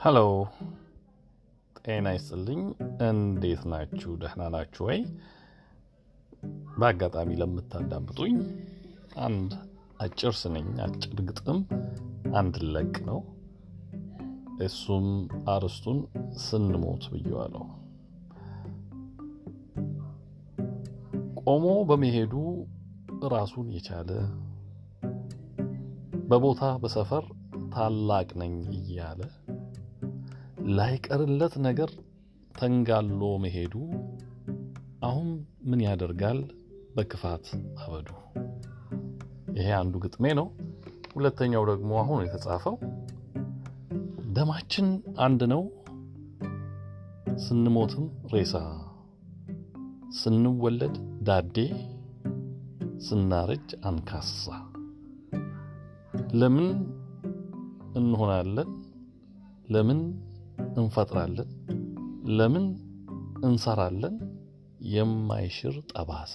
ሀሎ ጤና ይስጥልኝ። እንዴት ናችሁ? ደህና ናችሁ ወይ? በአጋጣሚ ለምታዳምጡኝ አንድ አጭር ስንኝ አጭር ግጥም አንድ ለቅ ነው። እሱም አርስቱን ስንሞት ብየዋለሁ። ቆሞ በመሄዱ ራሱን የቻለ በቦታ በሰፈር ታላቅ ነኝ እያለ ላይቀርለት ነገር ተንጋሎ መሄዱ አሁን ምን ያደርጋል በክፋት አበዱ። ይሄ አንዱ ግጥሜ ነው። ሁለተኛው ደግሞ አሁን የተጻፈው ደማችን አንድ ነው ስንሞትም ሬሳ፣ ስንወለድ ዳዴ፣ ስናረጅ አንካሳ። ለምን እንሆናለን? ለምን እንፈጥራለን። ለምን እንሰራለን? የማይሽር ጠባሳ